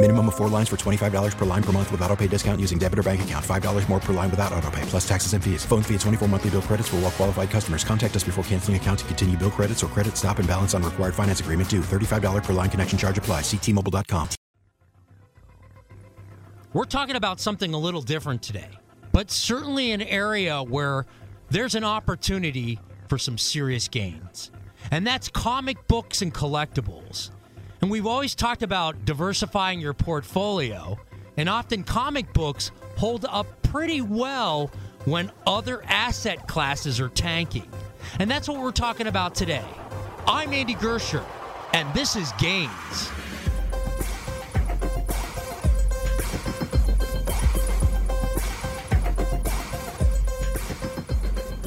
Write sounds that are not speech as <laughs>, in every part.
Minimum of four lines for $25 per line per month with auto pay discount using debit or bank account. $5 more per line without auto pay, plus taxes and fees. Phone fee at 24 monthly bill credits for all well qualified customers. Contact us before canceling account to continue bill credits or credit stop and balance on required finance agreement due. $35 per line connection charge apply. Ctmobile.com. We're talking about something a little different today, but certainly an area where there's an opportunity for some serious gains. And that's comic books and collectibles. And we've always talked about diversifying your portfolio, and often comic books hold up pretty well when other asset classes are tanking. And that's what we're talking about today. I'm Andy Gersher, and this is Gains.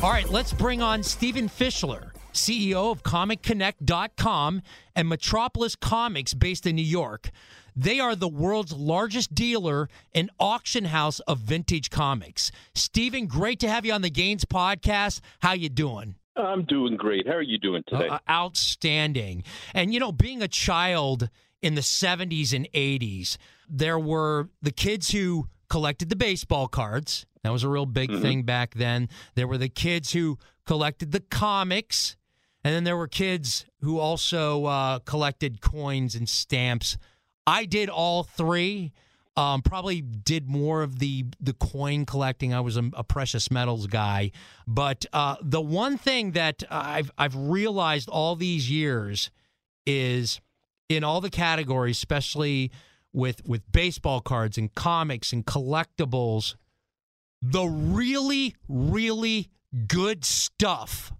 All right, let's bring on Stephen Fischler, CEO of ComicConnect.com and Metropolis Comics based in New York. They are the world's largest dealer and auction house of vintage comics. Stephen, great to have you on the Gains podcast. How you doing? I'm doing great. How are you doing today? Uh, outstanding. And you know, being a child in the 70s and 80s, there were the kids who collected the baseball cards. That was a real big mm-hmm. thing back then. There were the kids who collected the comics, and then there were kids who also uh, collected coins and stamps. I did all three. Um, probably did more of the the coin collecting. I was a, a precious metals guy, but uh, the one thing that I've I've realized all these years is in all the categories, especially with with baseball cards and comics and collectibles, the really really good stuff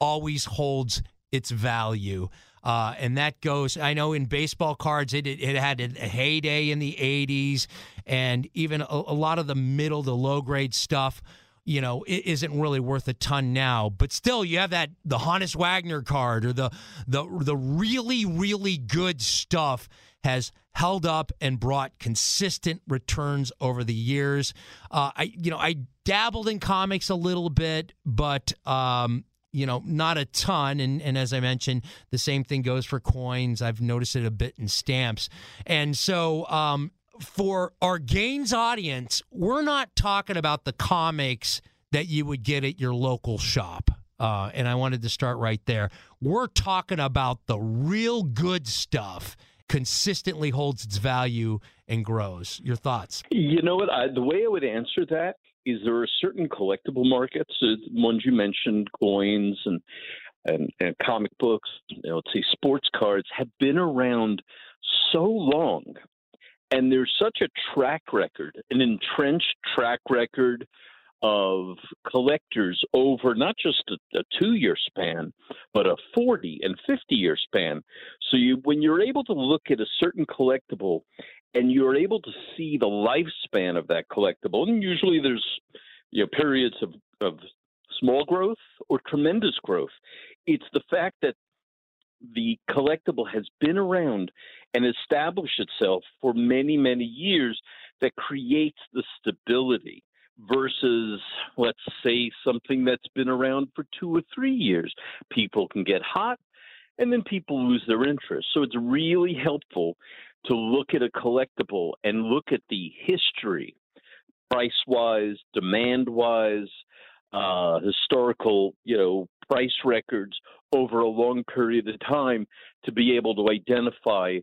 always holds its value. Uh, and that goes, I know in baseball cards, it, it, it had a heyday in the 80s, and even a, a lot of the middle to low grade stuff you know, it isn't really worth a ton now. But still, you have that the Honus Wagner card or the the the really really good stuff has held up and brought consistent returns over the years. Uh, I you know I dabbled in comics a little bit, but um, you know, not a ton. And, and as I mentioned, the same thing goes for coins. I've noticed it a bit in stamps. And so, um, for our gains audience, we're not talking about the comics that you would get at your local shop. Uh, and I wanted to start right there. We're talking about the real good stuff consistently holds its value and grows. Your thoughts? You know what? I, the way I would answer that is there are certain collectible markets, uh, ones you mentioned, coins and and, and comic books, you know, let's say sports cards, have been around so long and there's such a track record, an entrenched track record of collectors over not just a, a two year span, but a 40 and 50 year span. So you, when you're able to look at a certain collectible and you're able to see the lifespan of that collectible, and usually there's you know periods of, of small growth or tremendous growth. It's the fact that the collectible has been around and established itself for many, many years that creates the stability versus, let's say, something that's been around for two or three years. People can get hot and then people lose their interest. So it's really helpful to look at a collectible and look at the history, price wise, demand wise, uh, historical, you know, price records over a long period of time to be able to identify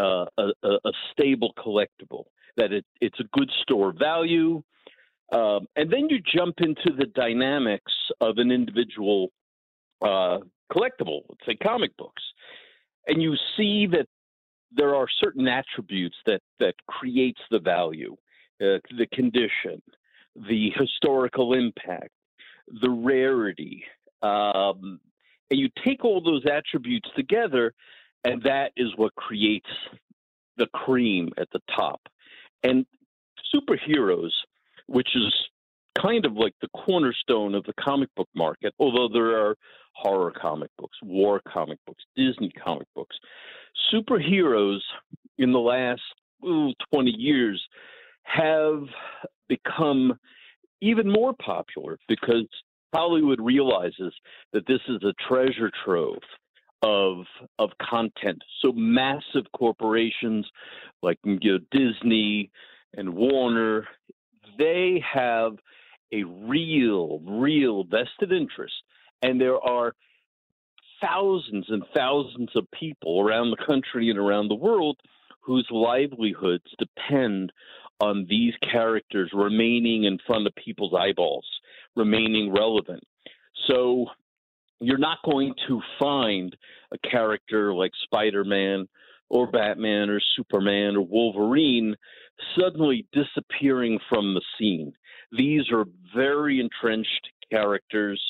uh, a, a, stable collectible. That it, it's a good store value, Um, and then you jump into the dynamics of an individual uh, collectible, let's say comic books, and you see that there are certain attributes that that creates the value, uh, the condition, the historical impact, the rarity, um, and you take all those attributes together, and that is what creates the cream at the top. And superheroes, which is kind of like the cornerstone of the comic book market, although there are horror comic books, war comic books, Disney comic books. Superheroes in the last ooh, 20 years have become even more popular because Hollywood realizes that this is a treasure trove of of content. So massive corporations like you know, Disney and Warner, they have a real, real vested interest, and there are thousands and thousands of people around the country and around the world whose livelihoods depend on these characters remaining in front of people's eyeballs, remaining relevant. So you're not going to find a character like Spider Man or Batman or Superman or Wolverine suddenly disappearing from the scene. These are very entrenched characters.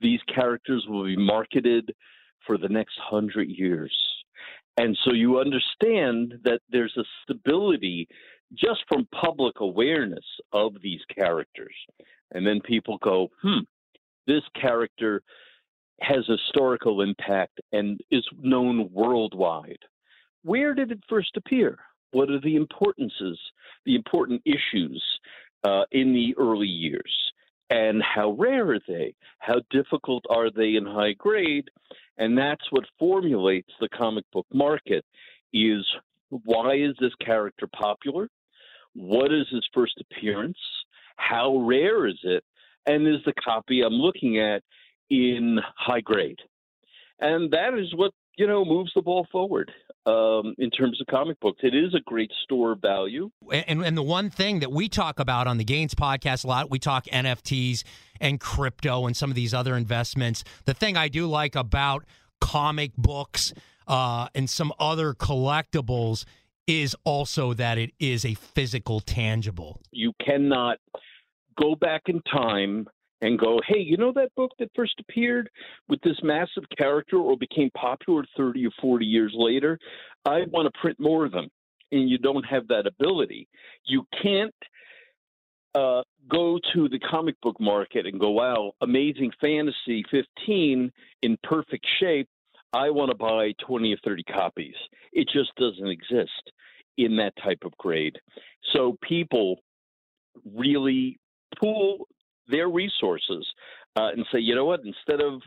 These characters will be marketed for the next hundred years. And so you understand that there's a stability just from public awareness of these characters. And then people go, hmm, this character has historical impact and is known worldwide. Where did it first appear? What are the importances, the important issues uh, in the early years? And how rare are they? How difficult are they in high grade? And that's what formulates the comic book market is why is this character popular? What is his first appearance? How rare is it? And is the copy I'm looking at in high grade? And that is what, you know, moves the ball forward um, in terms of comic books. It is a great store value. And, and the one thing that we talk about on the Gains podcast a lot, we talk NFTs and crypto and some of these other investments. The thing I do like about comic books uh, and some other collectibles is also that it is a physical tangible. You cannot go back in time and go, hey, you know that book that first appeared with this massive character or became popular 30 or 40 years later? I want to print more of them. And you don't have that ability. You can't uh, go to the comic book market and go, wow, amazing fantasy 15 in perfect shape. I want to buy 20 or 30 copies. It just doesn't exist in that type of grade. So people really pool their resources uh, and say, you know what, instead of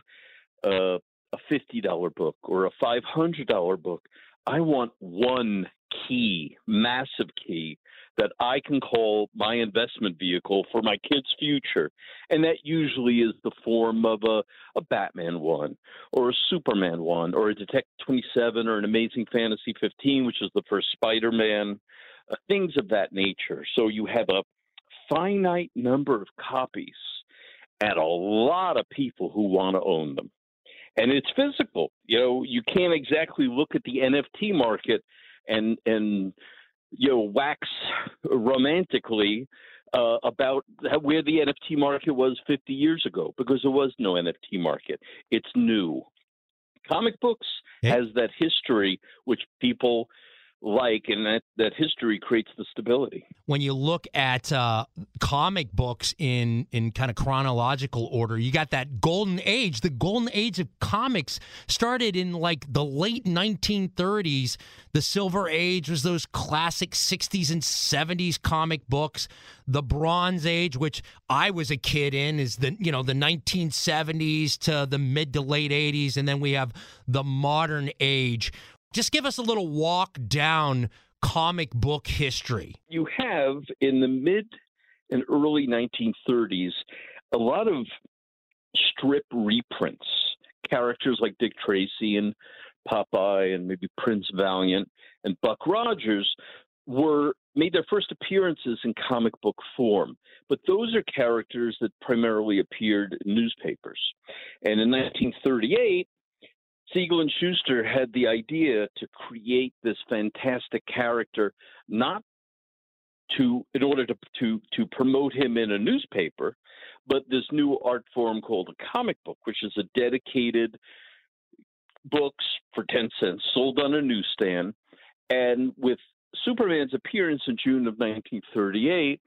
uh, a $50 book or a $500 book, I want one key, massive key that I can call my investment vehicle for my kids' future. And that usually is the form of a, a Batman one or a Superman one or a Detective 27 or an Amazing Fantasy 15, which is the first Spider Man, uh, things of that nature. So you have a finite number of copies and a lot of people who want to own them. And it's physical. You know, you can't exactly look at the NFT market and and you know wax romantically uh, about where the NFT market was 50 years ago because there was no NFT market. It's new. Comic books has that history which people like, and that, that history creates the stability. When you look at uh, comic books in in kind of chronological order, you got that golden age. The golden age of comics started in like the late 1930s. The Silver Age was those classic 60s and 70s comic books. The Bronze Age, which I was a kid in, is the you know the 1970s to the mid to late 80s, and then we have the modern age just give us a little walk down comic book history. You have in the mid and early 1930s a lot of strip reprints. Characters like Dick Tracy and Popeye and maybe Prince Valiant and Buck Rogers were made their first appearances in comic book form. But those are characters that primarily appeared in newspapers. And in 1938, Siegel and Shuster had the idea to create this fantastic character, not to in order to to to promote him in a newspaper, but this new art form called a comic book, which is a dedicated books for 10 cents sold on a newsstand and with Superman's appearance in June of 1938,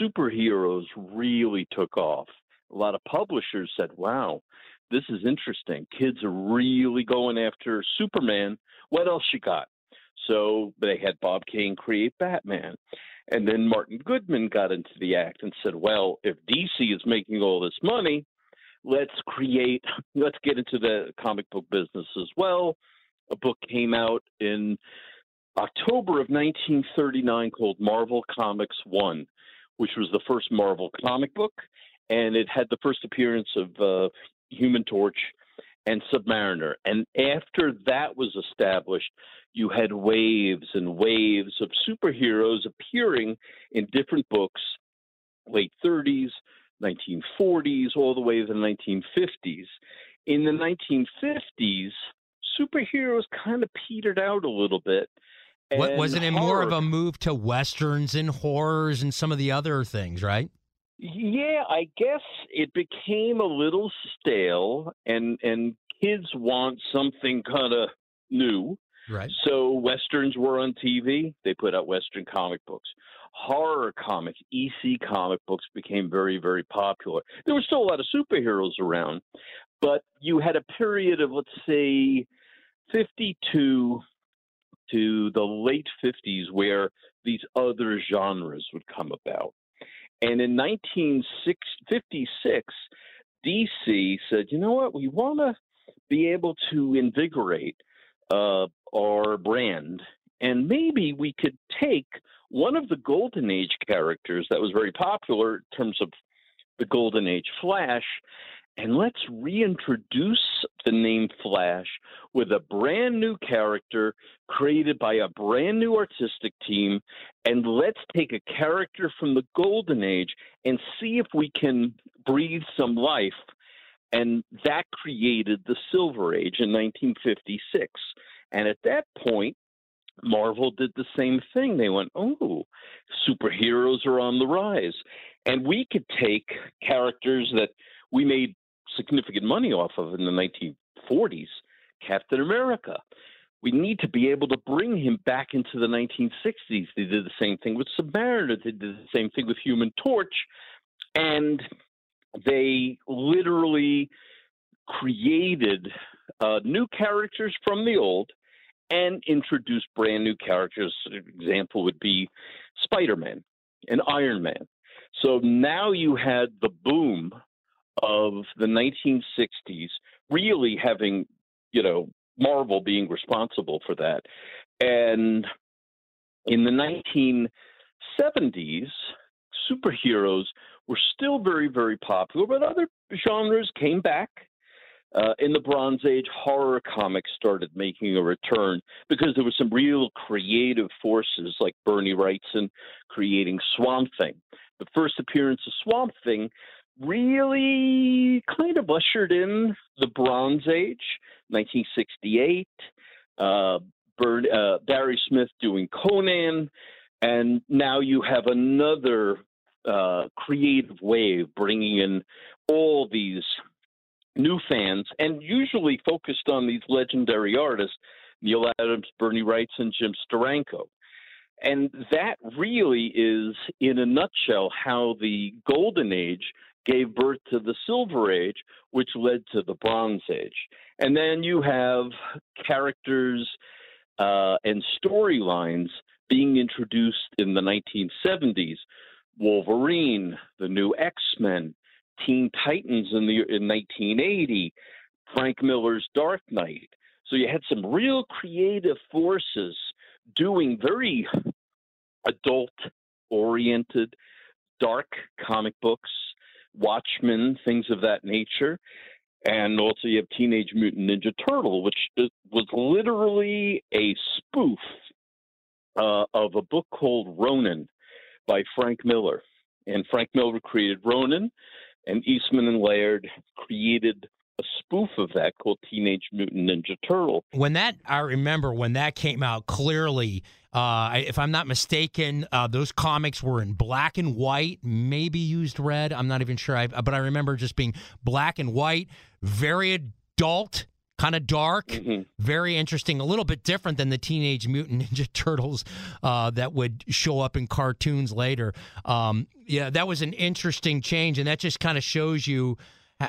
superheroes really took off. A lot of publishers said, "Wow, this is interesting. Kids are really going after Superman. What else you got?" So they had Bob Kane create Batman. And then Martin Goodman got into the act and said, well, if DC is making all this money, let's create, <laughs> let's get into the comic book business as well. A book came out in October of 1939 called Marvel Comics 1, which was the first Marvel comic book. And it had the first appearance of uh, Human Torch and Submariner. And after that was established, you had waves and waves of superheroes appearing in different books, late 30s, 1940s, all the way to the 1950s. In the 1950s, superheroes kind of petered out a little bit. What, wasn't it more of a move to westerns and horrors and some of the other things, right? Yeah, I guess it became a little stale, and and kids want something kind of new. Right. So westerns were on TV. They put out western comic books. Horror comics, EC comic books became very, very popular. There were still a lot of superheroes around, but you had a period of let's say 52 to the late 50s where these other genres would come about. And in 1956, DC said, you know what, we want to be able to invigorate uh, our brand, and maybe we could take one of the Golden Age characters that was very popular in terms of the Golden Age Flash, and let's reintroduce the name Flash with a brand new character created by a brand new artistic team. And let's take a character from the Golden Age and see if we can breathe some life. And that created the Silver Age in 1956. And at that point, Marvel did the same thing. They went, oh, superheroes are on the rise. And we could take characters that we made significant money off of in the 1940s, Captain America. We need to be able to bring him back into the 1960s. They did the same thing with Submariner. They did the same thing with Human Torch. And they literally created uh, new characters from the old and introduced brand new characters. An example would be Spider Man and Iron Man. So now you had the boom of the 1960s, really having, you know, Marvel being responsible for that. And in the 1970s, superheroes were still very, very popular, but other genres came back. Uh, in the Bronze Age, horror comics started making a return because there were some real creative forces like Bernie Wrightson creating Swamp Thing. The first appearance of Swamp Thing really kind of ushered in the Bronze Age, 1968. Uh, uh, Barry Smith doing Conan, and now you have another uh, creative wave bringing in all these new fans, and usually focused on these legendary artists, Neal Adams, Bernie Wrightson, Jim Steranko. And that really is, in a nutshell, how the Golden Age gave birth to the Silver Age, which led to the Bronze Age. And then you have characters uh, and storylines being introduced in the 1970s. Wolverine, the new X Men, Teen Titans in the in 1980, Frank Miller's Dark Knight. So you had some real creative forces doing very adult oriented dark comic books Watchmen, things of that nature. And also, you have Teenage Mutant Ninja Turtle, which was literally a spoof uh, of a book called Ronin by Frank Miller. And Frank Miller created Ronin, and Eastman and Laird created a spoof of that called Teenage Mutant Ninja Turtle. When that, I remember when that came out clearly. Uh, if I'm not mistaken, uh, those comics were in black and white, maybe used red. I'm not even sure. I, but I remember just being black and white, very adult kind of dark, mm-hmm. very interesting, a little bit different than the Teenage Mutant Ninja <laughs> Turtles uh, that would show up in cartoons later. Um, yeah, that was an interesting change, and that just kind of shows you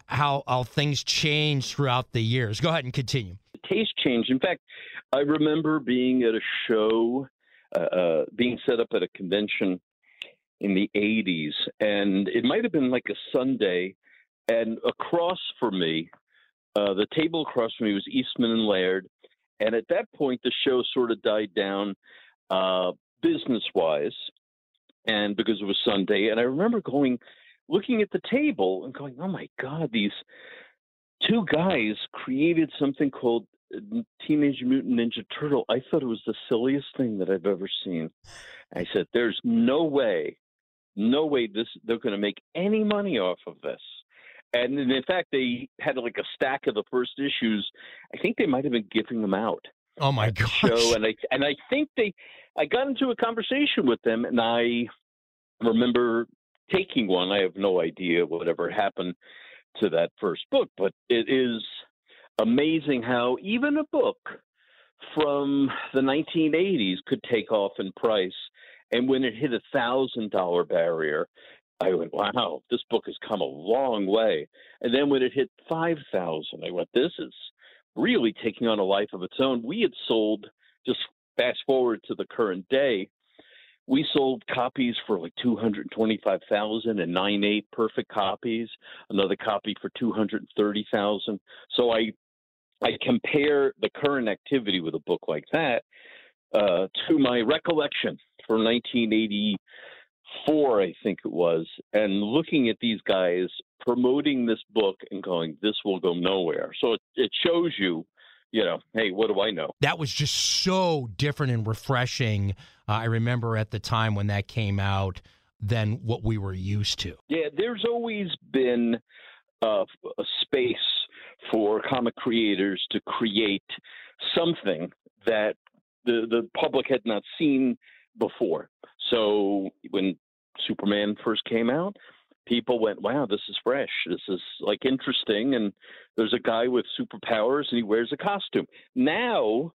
how, how things change throughout the years. Go ahead and continue. taste change. In fact, I remember being at a show, uh, uh, being set up at a convention in the 80s, and it might have been like a Sunday, and across from me uh, the table across from me was Eastman and Laird, and at that point the show sort of died down uh, business wise, and because it was Sunday. And I remember going, looking at the table and going, "Oh my God, these two guys created something called Teenage Mutant Ninja Turtle. I thought it was the silliest thing that I've ever seen. I said, "There's no way, no way this they're going to make any money off of this." And in fact, they had like a stack of the first issues. I think they might have been giving them out. Oh my god! Show and I and I think they, I got into a conversation with them, and I remember taking one. I have no idea whatever happened to that first book, but it is amazing how even a book from the 1980s could take off in price. And when it hit a thousand dollar barrier, I went, wow, this book has come a long way. And then when it hit 5,000, I went, this is really taking on a life of its own. We had sold, just fast forward to the current day, we sold copies for like 225,000 and 9.8 perfect copies, another copy for 230,000. So I I compare the current activity with a book like that uh, to my recollection for 1984, I think it was, and looking at these guys promoting this book and going, this will go nowhere. So it, it shows you, you know, hey, what do I know? That was just so different and refreshing. Uh, I remember at the time when that came out than what we were used to. Yeah, there's always been uh, a space for comic creators to create something that the the public had not seen before. So when Superman first came out, people went, "Wow, this is fresh. This is like interesting." And there's a guy with superpowers, and he wears a costume. Now,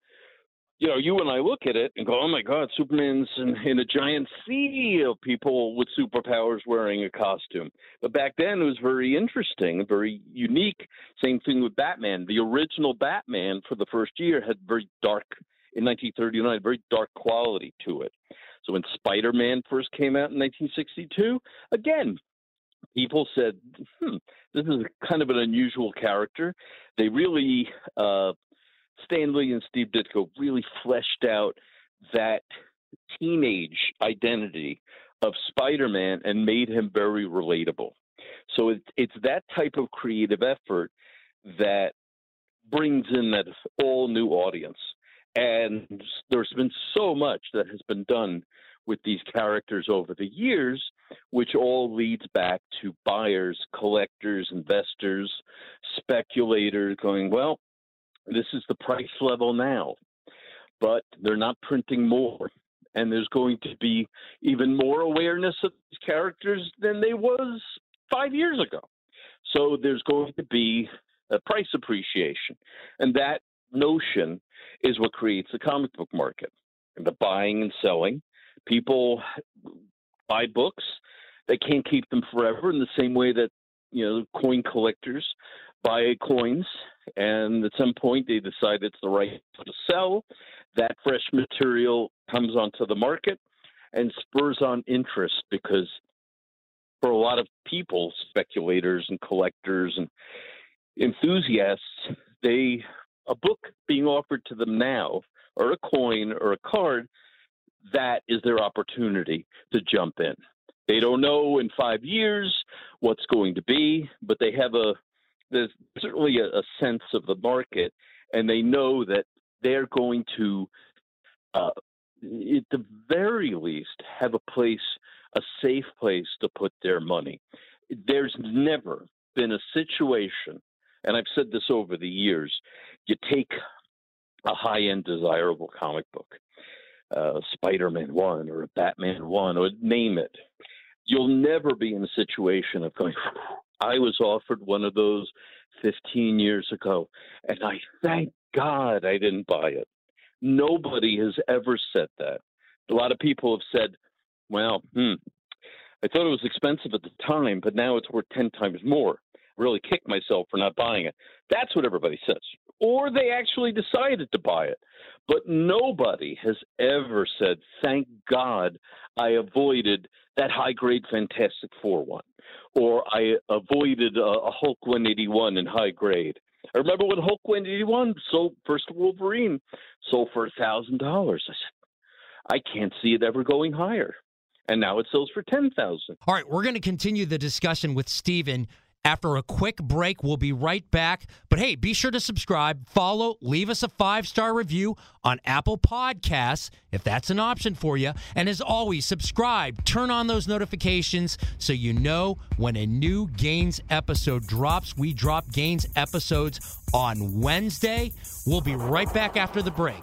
you know, you and I look at it and go, "Oh my God, Superman's in, in a giant sea of people with superpowers wearing a costume." But back then, it was very interesting, very unique. Same thing with Batman. The original Batman for the first year had very dark in 1939, very dark quality to it. So when Spider Man first came out in 1962, again, people said, hmm, this is kind of an unusual character. They really, uh, Stan Lee and Steve Ditko really fleshed out that teenage identity of Spider Man and made him very relatable. So it's, it's that type of creative effort that brings in that all new audience. And there's been so much that has been done with these characters over the years, which all leads back to buyers, collectors, investors, speculators going, well, this is the price level now, but they're not printing more. And there's going to be even more awareness of these characters than there was five years ago. So there's going to be a price appreciation. And that notion is what creates the comic book market. The buying and selling. People buy books. They can't keep them forever in the same way that, you know, coin collectors buy coins and at some point they decide it's the right to sell. That fresh material comes onto the market and spurs on interest because for a lot of people, speculators and collectors and enthusiasts, they a book being offered to them now, or a coin or a card, that is their opportunity to jump in. They don't know in five years what's going to be, but they have a there's certainly a, a sense of the market, and they know that they're going to uh, at the very least, have a place, a safe place to put their money. There's never been a situation, and I've said this over the years, you take a high end desirable comic book, uh, Spider Man 1 or Batman 1, or name it. You'll never be in a situation of going, I was offered one of those 15 years ago, and I thank God I didn't buy it. Nobody has ever said that. A lot of people have said, well, hmm, I thought it was expensive at the time, but now it's worth 10 times more. Really kick myself for not buying it. That's what everybody says. Or they actually decided to buy it. But nobody has ever said, thank God I avoided that high grade Fantastic Four one, or I avoided a, a Hulk 181 in high grade. I remember when Hulk 181 sold first Wolverine sold for thousand dollars. I said, I can't see it ever going higher. And now it sells for ten thousand. All right, we're going to continue the discussion with Stephen after a quick break. We'll be right back. But hey, be sure to subscribe, follow, leave us a five star review on Apple Podcasts if that's an option for you. And as always, subscribe, turn on those notifications so you know when a new Gains episode drops. We drop Gains episodes on Wednesday. We'll be right back after the break.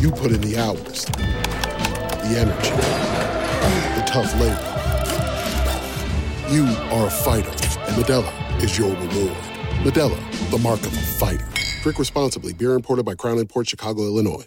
You put in the hours, the energy, the tough labor. You are a fighter, and Modelo is your reward. Modelo, the mark of a fighter. Drink responsibly. Beer imported by Crown Port Chicago, Illinois.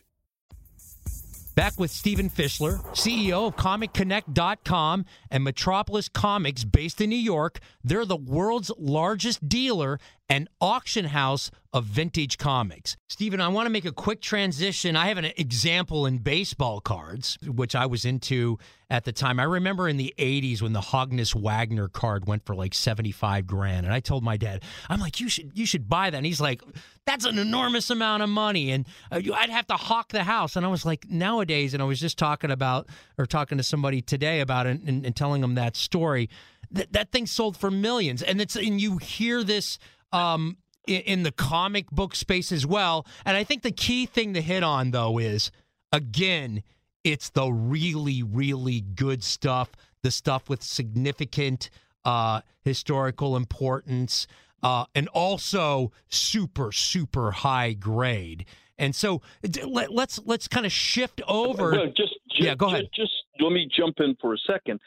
Back with Stephen Fischler, CEO of ComicConnect.com and Metropolis Comics based in New York. They're the world's largest dealer and auction house of vintage comics. Stephen, I want to make a quick transition. I have an example in baseball cards, which I was into at the time. I remember in the 80s when the Honus Wagner card went for like 75 grand. And I told my dad, I'm like, you should you should buy that. And he's like, that's an enormous amount of money. And uh, I'd have to hawk the house. And I was like, nowadays, and I was just talking about, or talking to somebody today about it and, and telling them that story. That thing sold for millions. And it's, and you hear this um, in, in the comic book space as well. And I think the key thing to hit on, though, is again, it's the really, really good stuff, the stuff with significant uh, historical importance, uh, and also super, super high grade. And so let, let's, let's kind of shift over. Well, just, just, yeah, go ahead. Just, just let me jump in for a second.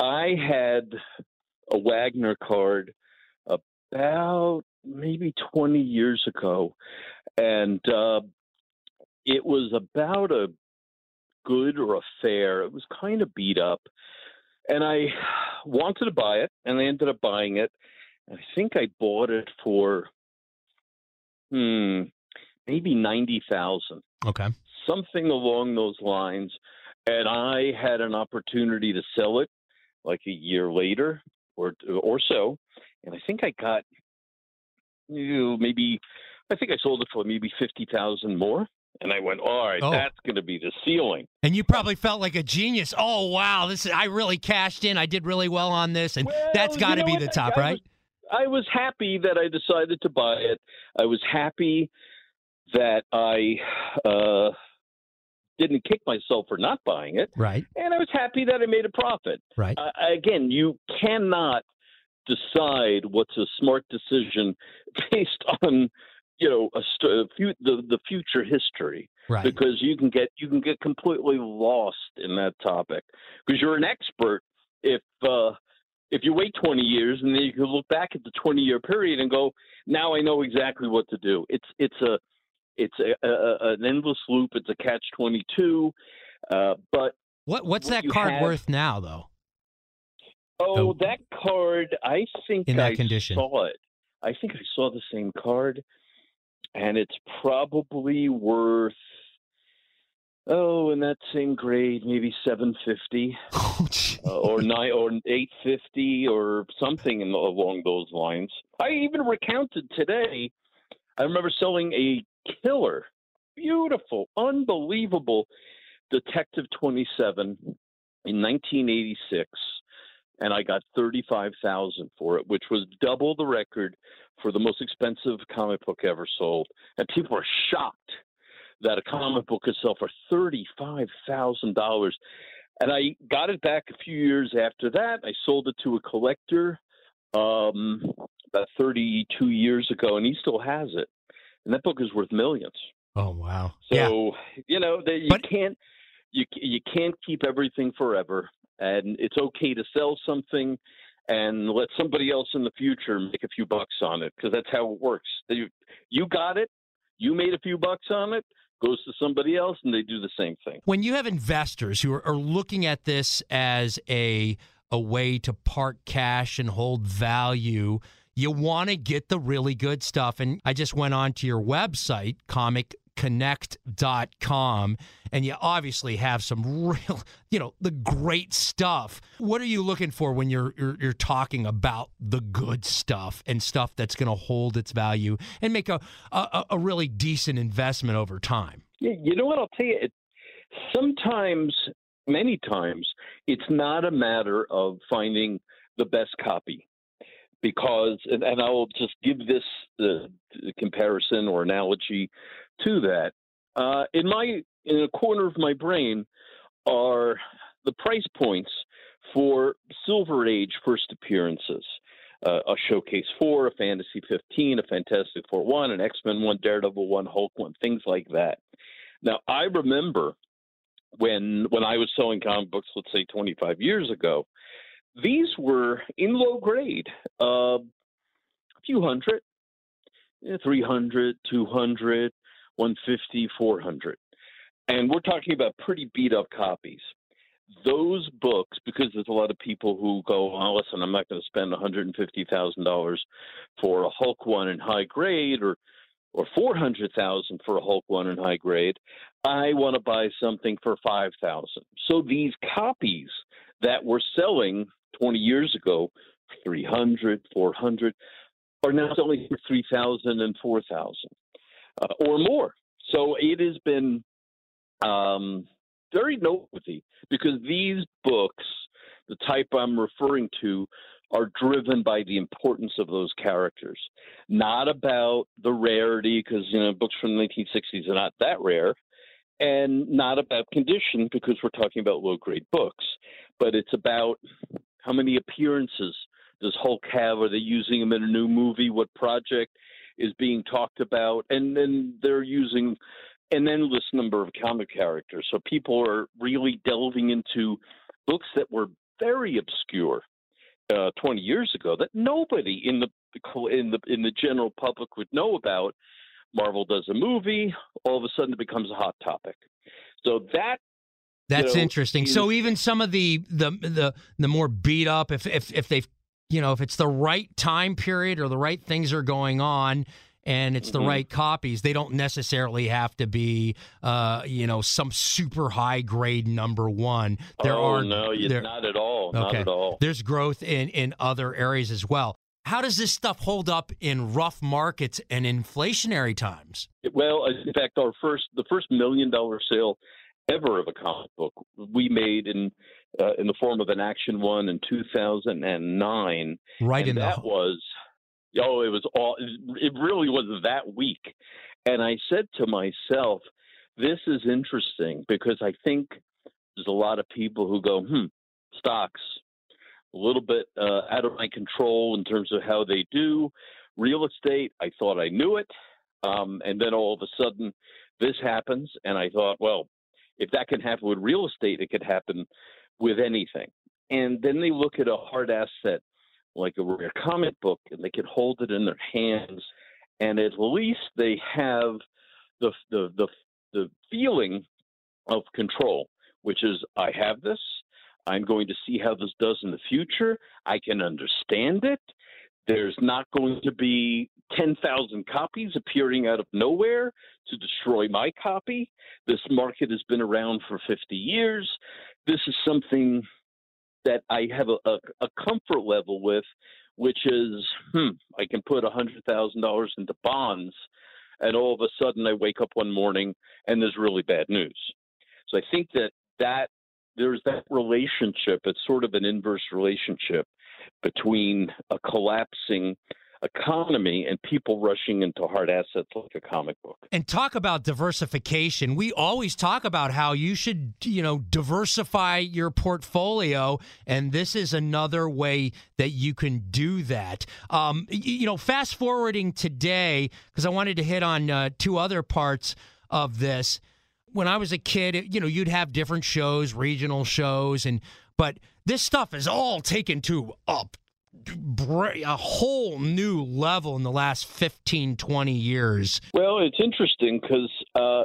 I had a Wagner card about maybe 20 years ago, and uh, it was about a good or a fair. It was kind of beat up, and I wanted to buy it, and I ended up buying it. I think I bought it for hmm maybe ninety thousand. Okay, something along those lines, and I had an opportunity to sell it like a year later or or so, and I think I got you know, maybe I think I sold it for maybe fifty thousand more. And I went, all right, oh. that's going to be the ceiling. And you probably felt like a genius. Oh wow, this is I really cashed in. I did really well on this, and well, that's got to be the top, I right? Was, I was happy that I decided to buy it. I was happy that I uh, didn't kick myself for not buying it. Right. And I was happy that I made a profit. Right. Uh, again, you cannot decide what's a smart decision <laughs> based on you know a st- the the future history right. because you can get you can get completely lost in that topic because you're an expert if uh if you wait 20 years and then you can look back at the 20 year period and go now I know exactly what to do it's it's a it's a, a, an endless loop it's a catch 22 uh but what what's what that card have- worth now though? Oh, Oh. that card! I think In that I condition. saw it. I think I saw the same card, and it's probably worth oh, in that same grade, maybe seven fifty Oh, uh, or nine or eight fifty or something in, along those lines. I even recounted today. I remember selling a killer, beautiful, unbelievable Detective Twenty Seven in 1986 and I got 35,000 for it, which was double the record for the most expensive comic book ever sold. And people are shocked that a comic book could sell for $35,000. And I got it back a few years after that. I sold it to a collector um, about 32 years ago, and he still has it. And that book is worth millions. Oh wow. yeah. So you know that you But- can't you you can't keep everything forever, and it's okay to sell something and let somebody else in the future make a few bucks on it because that's how it works. You you got it, you made a few bucks on it, goes to somebody else, and they do the same thing. When you have investors who are, are looking at this as a a way to park cash and hold value, you want to get the really good stuff. And I just went on to your website, comicconnect.com, and you obviously have some real, <laughs> you know, the great stuff. What are you looking for when you're you're, you're talking about the good stuff and stuff that's going to hold its value and make a, a a really decent investment over time? You know what I'll tell you. It, sometimes, many times, it's not a matter of finding the best copy, because, and, and I'll just give this uh, comparison or analogy to that. Uh, in my in a corner of my brain are the price points for Silver Age first appearances. Uh, a Showcase 4, a Fantasy 15, a Fantastic Four 1, an X Men 1, Daredevil 1, Hulk 1, things like that. Now, I remember when when I was selling comic books, let's say 25 years ago, these were in low grade, uh, a few hundred, eh, 300, 200, 150, 400. And we're talking about pretty beat up copies. Those books, because there's a lot of people who go, oh, listen, I'm not going to spend $150,000 for a Hulk one in high grade or or 400,000 for a Hulk one in high grade. I want to buy something for 5,000. So these copies that were selling 20 years ago, 300, 400, are now selling for 3,000 and 4,000 uh, or more. So it has been um, very noteworthy because these books, the type I'm referring to, are driven by the importance of those characters, not about the rarity, because you know books from the 1960s are not that rare, and not about condition because we're talking about low grade books, but it's about how many appearances does Hulk have? Are they using him in a new movie? What project is being talked about? And then they're using an endless number of comic characters. So people are really delving into books that were very obscure uh, 20 years ago that nobody in the in the in the general public would know about. Marvel does a movie, all of a sudden it becomes a hot topic. So that That's know, interesting. So even some of the the the the more beat up, if if if they've you know if it's the right time period or the right things are going on. And it's the Mhm. right copies. They don't necessarily have to be, uh, you know, some super high grade number one. There oh are no, there- not at all, not Okay. at all. There's growth in in other areas as well. How does this stuff hold up in rough markets and inflationary times? Well, in fact, our first the first million dollar sale ever of a comic book we made in uh, in the form of an action one in 2009 Right and in the that was Oh, it was all. It really was that week, and I said to myself, "This is interesting because I think there's a lot of people who go, hmm, stocks, a little bit uh, out of my control in terms of how they do. Real estate, I thought I knew it, um, and then all of a sudden, this happens, and I thought, well, if that can happen with real estate, it could happen with anything. And then they look at a hard asset like a rare comic book and they can hold it in their hands and at least they have the the the, the feeling of control which is i have this i'm going to see how this does in the future i can understand it there's not going to be 10,000 copies appearing out of nowhere to destroy my copy. This market has been around for 50 years. This is something that I have a, a, a comfort level with, which is, hmm, I can put $100,000 into bonds, and all of a sudden I wake up one morning and there's really bad news. So I think that that there's that relationship. It's sort of an inverse relationship between a collapsing economy and people rushing into hard assets like a comic book. And talk about diversification. We always talk about how you should, you know, diversify your portfolio, and this is another way that you can do that. Um, you know, fast forwarding today, because I wanted to hit on uh, two other parts of this. When I was a kid, you know, you'd have different shows, regional shows, and but this stuff is all taken to up a whole new level in the last 15, 20 years. Well, it's interesting because uh,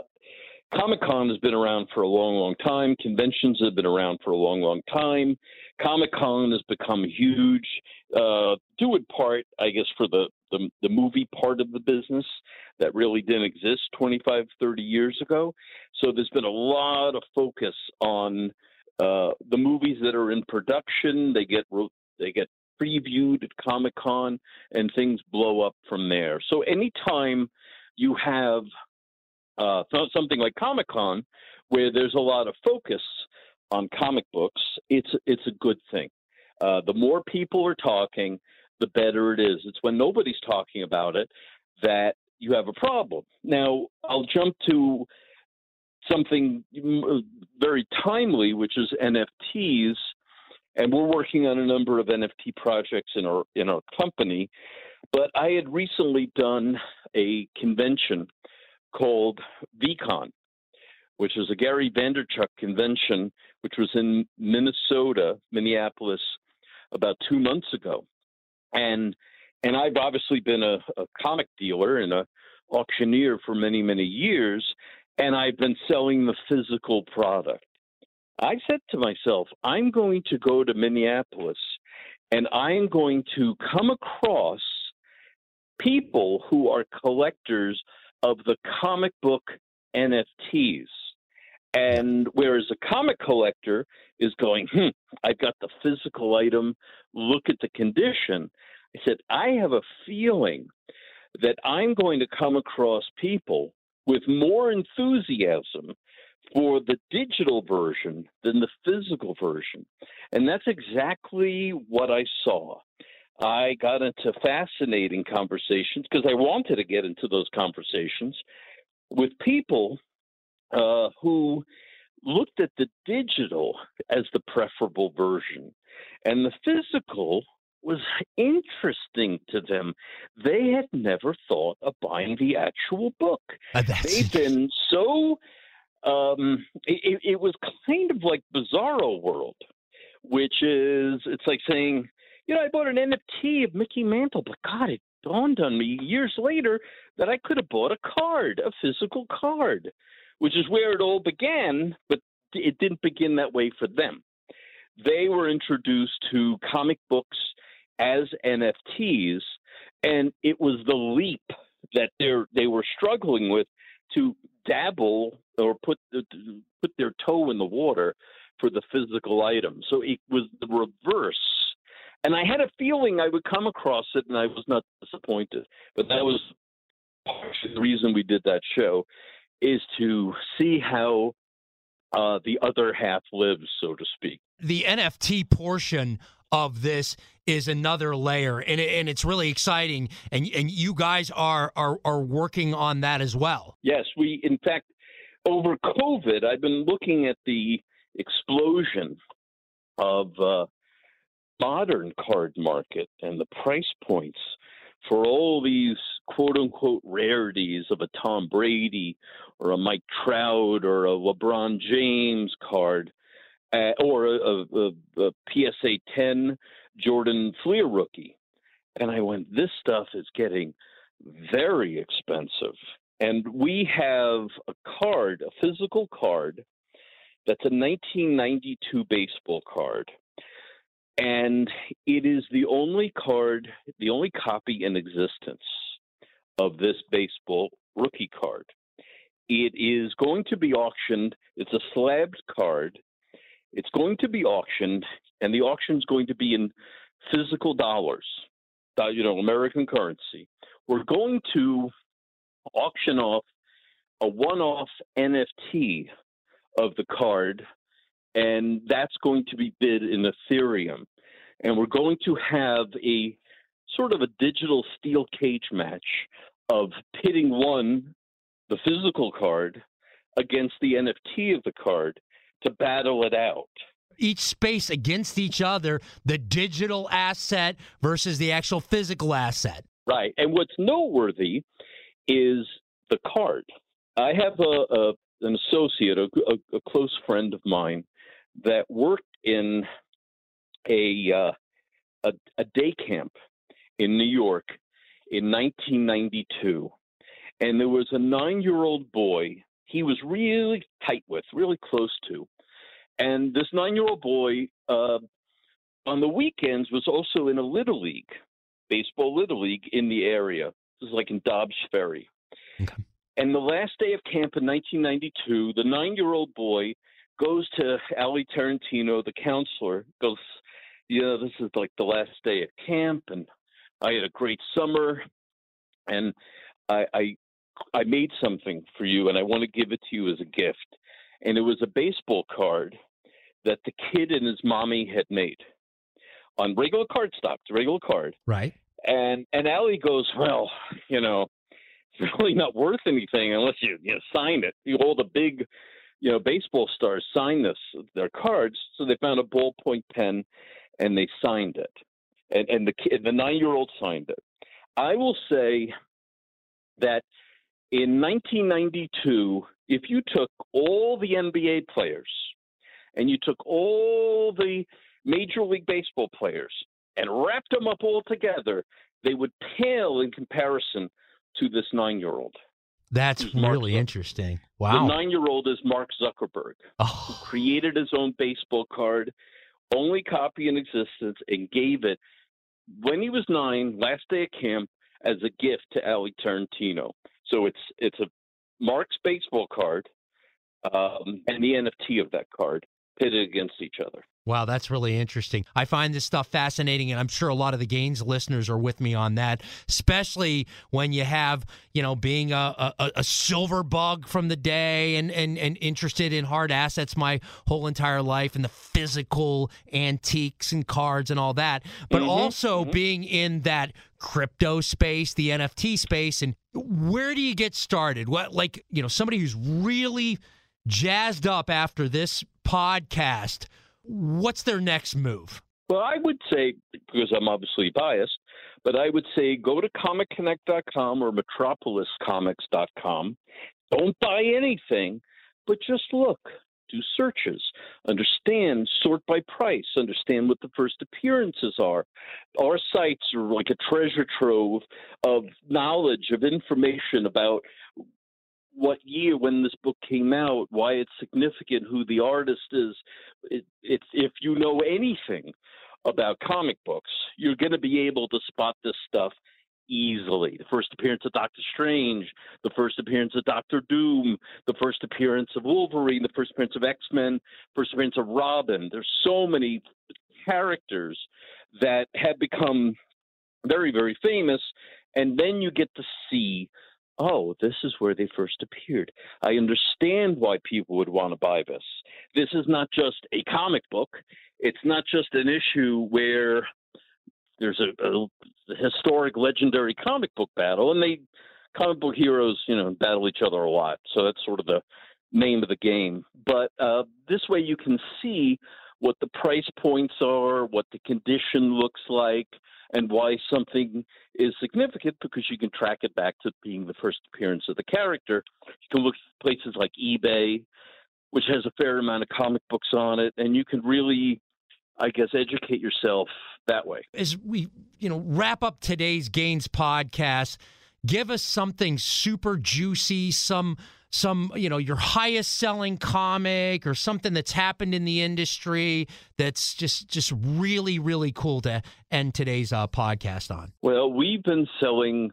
Comic Con has been around for a long, long time. Conventions have been around for a long, long time. Comic Con has become huge, uh, due in part, I guess, for the, the, the movie part of the business that really didn't exist 25, 30 years ago. So there's been a lot of focus on uh, the movies that are in production. They get they get previewed at Comic Con, and things blow up from there. So anytime you have uh, something like Comic Con, where there's a lot of focus on comic books, it's it's a good thing. Uh, the more people are talking, the better it is. It's when nobody's talking about it that you have a problem. Now, I'll jump to something very timely, which is NFTs and we're working on a number of NFT projects in our in our company. But I had recently done a convention called VeeCon, which was a Gary Vaynerchuk convention, which was in Minnesota, Minneapolis, about two months ago, and and I've obviously been a, a comic dealer and a auctioneer for many many years, and I've been selling the physical product. I said to myself, I'm going to go to Minneapolis and I'm going to come across people who are collectors of the comic book NFTs. And whereas a comic collector is going, hmm, I've got the physical item, look at the condition. I said, I have a feeling that I'm going to come across people with more enthusiasm for the digital version than the physical version. And that's exactly what I saw. I got into fascinating conversations because I wanted to get into those conversations with people uh, who looked at the digital as the preferable version. And the physical was interesting to them. They had never thought of buying the actual book. Uh, They've been so um, it, it was kind of like Bizarro World, which is it's like saying, you know, I bought an NFT of Mickey Mantle, but God, it dawned on me years later that I could have bought a card, a physical card, which is where it all began, but it didn't begin that way for them. They were introduced to comic books as NFTs, and it was the leap that they they were struggling with to dabble or put put their toe in the water for the physical item. So it was the reverse. And I had a feeling I would come across it, and I was not disappointed. But that was partially the reason we did that show, is to see how uh, the other half lives, so to speak. The NFT portion of this is another layer, and it, and it's really exciting. And and you guys are are are working on that as well. Yes, we in fact over COVID, I've been looking at the explosion of uh, modern card market and the price points for all these quote unquote rarities of a Tom Brady or a Mike Trout or a LeBron James card uh, or a, a, a, PSA 10 Jordan Fleer rookie. And I went, this stuff is getting very expensive. And we have a card, a physical card, that's a 1992 baseball card. And it is the only card, the only copy in existence of this baseball rookie card. It is going to be auctioned. It's a slabbed card. It's going to be auctioned, and the auction is going to be in physical dollars, you know, American currency. We're going to auction off a one off NFT of the card, and that's going to be bid in Ethereum. And we're going to have a sort of a digital steel cage match of pitting one, the physical card, against the NFT of the card to battle it out. Each space against each other, the digital asset versus the actual physical asset. Right. And what's noteworthy is the card. I have a, a an associate, a, a, a, close friend of mine, that worked in a, uh, a a day camp in New York in 1992, and there was a nine-year-old boy he was really tight with, really close to, and this nine-year-old boy uh, on the weekends was also in a little league, baseball little league in the area. This is like in Dobbs Ferry. Okay. And the last day of camp in 1992, the nine year old boy goes to Ali Tarantino, the counselor, goes, You know, this is like the last day of camp, and I had a great summer, and I, I, I made something for you, and I want to give it to you as a gift. And it was a baseball card that the kid and his mommy had made on regular card stock, regular card. Right. And and Ali goes, <laughs> well, you know, it's really not worth anything unless you, you know, sign it. You all the big, you know, baseball stars sign this their cards. So they found a ballpoint pen, and they signed it, and and the kid, the nine year old signed it. I will say that in 1992, if you took all the NBA players and you took all the Major League Baseball players and wrapped them up all together, they would pale in comparison to this nine year old. That's really interesting. Wow. The nine year old is Mark Zuckerberg, oh. who created his own baseball card, only copy in existence, and gave it when he was nine, last day of camp, as a gift to Ali Tarantino. So it's it's a Mark's baseball card um, and the NFT of that card pitted against each other. Wow, that's really interesting. I find this stuff fascinating, and I'm sure a lot of the Gains listeners are with me on that, especially when you have, you know, being a, a, a, silver bug from the day and, and, and interested in hard assets my whole entire life and the physical antiques and cards and all that, but mm-hmm, also mm-hmm. being in that crypto space, the NFT space. And where do you get started? What, like, you know, somebody who's really jazzed up after this podcast what's their next move? Well, I would say, because I'm obviously biased, but I would say go to ComicConnect.com or MetropolisComics.com. Don't buy anything, but just look, do searches, understand, sort by price, understand what the first appearances are. Our sites are like a treasure trove of knowledge, of information about what year when this book came out, why it's significant, who the artist is. It, if you know anything about comic books, you're going to be able to spot this stuff easily. The first appearance of Doctor Strange, the first appearance of Doctor Doom, the first appearance of Wolverine, the first appearance of X Men, first appearance of Robin. There's so many characters that have become very, very famous, and then you get to see oh, this is where they first appeared. I understand why people would want to buy this. This is not just a comic book. It's not just an issue where there's a, a historic, legendary comic book battle, and they comic book heroes, you know, battle each other a lot. So that's sort of the name of the game. But uh, this way, you can see what the price points are, what the condition looks like, and why something is significant because you can track it back to being the first appearance of the character. You can look at places like eBay, which has a fair amount of comic books on it, and you can really, I guess, educate yourself that way. As we, you know, wrap up today's Gains podcast, give us something super juicy, some some you know your highest selling comic or something that's happened in the industry that's just just really really cool to end today's uh, podcast on. Well we've been selling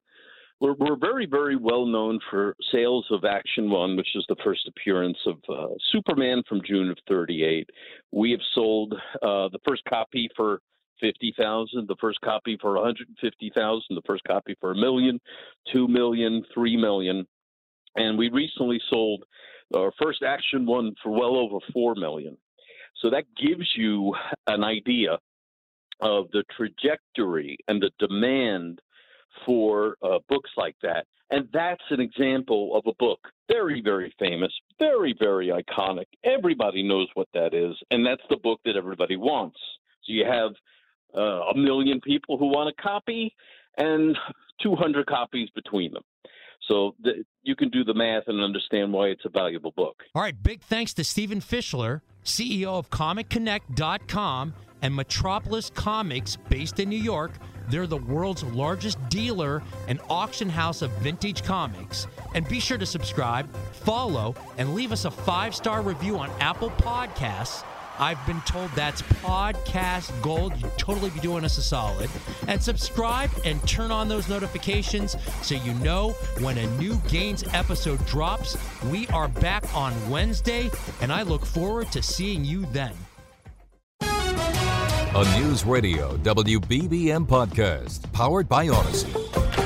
we're, we're very very well known for sales of action one which is the first appearance of uh, superman from june of 38 we have sold uh, the first copy for 50,000, the first copy for 150,000, the first copy for a million, two million, three million and we recently sold our first action one for well over four million. So that gives you an idea of the trajectory and the demand for uh, books like that. And that's an example of a book, very, very famous, very, very iconic. Everybody knows what that is. And that's the book that everybody wants. So you have uh, a million people who want a copy and 200 copies between them. So th- you can do the math and understand why it's a valuable book. All right, big thanks to Stephen Fischler, CEO of ComicConnect.com and Metropolis Comics, based in New York. They're the world's largest dealer and auction house of vintage comics. And be sure to subscribe, follow, and leave us a five star review on Apple Podcasts I've been told that's podcast gold. You'd totally be doing us a solid. And subscribe and turn on those notifications so you know when a new Gains episode drops. We are back on Wednesday, and I look forward to seeing you then. A News Radio WBBM podcast powered by Audacy.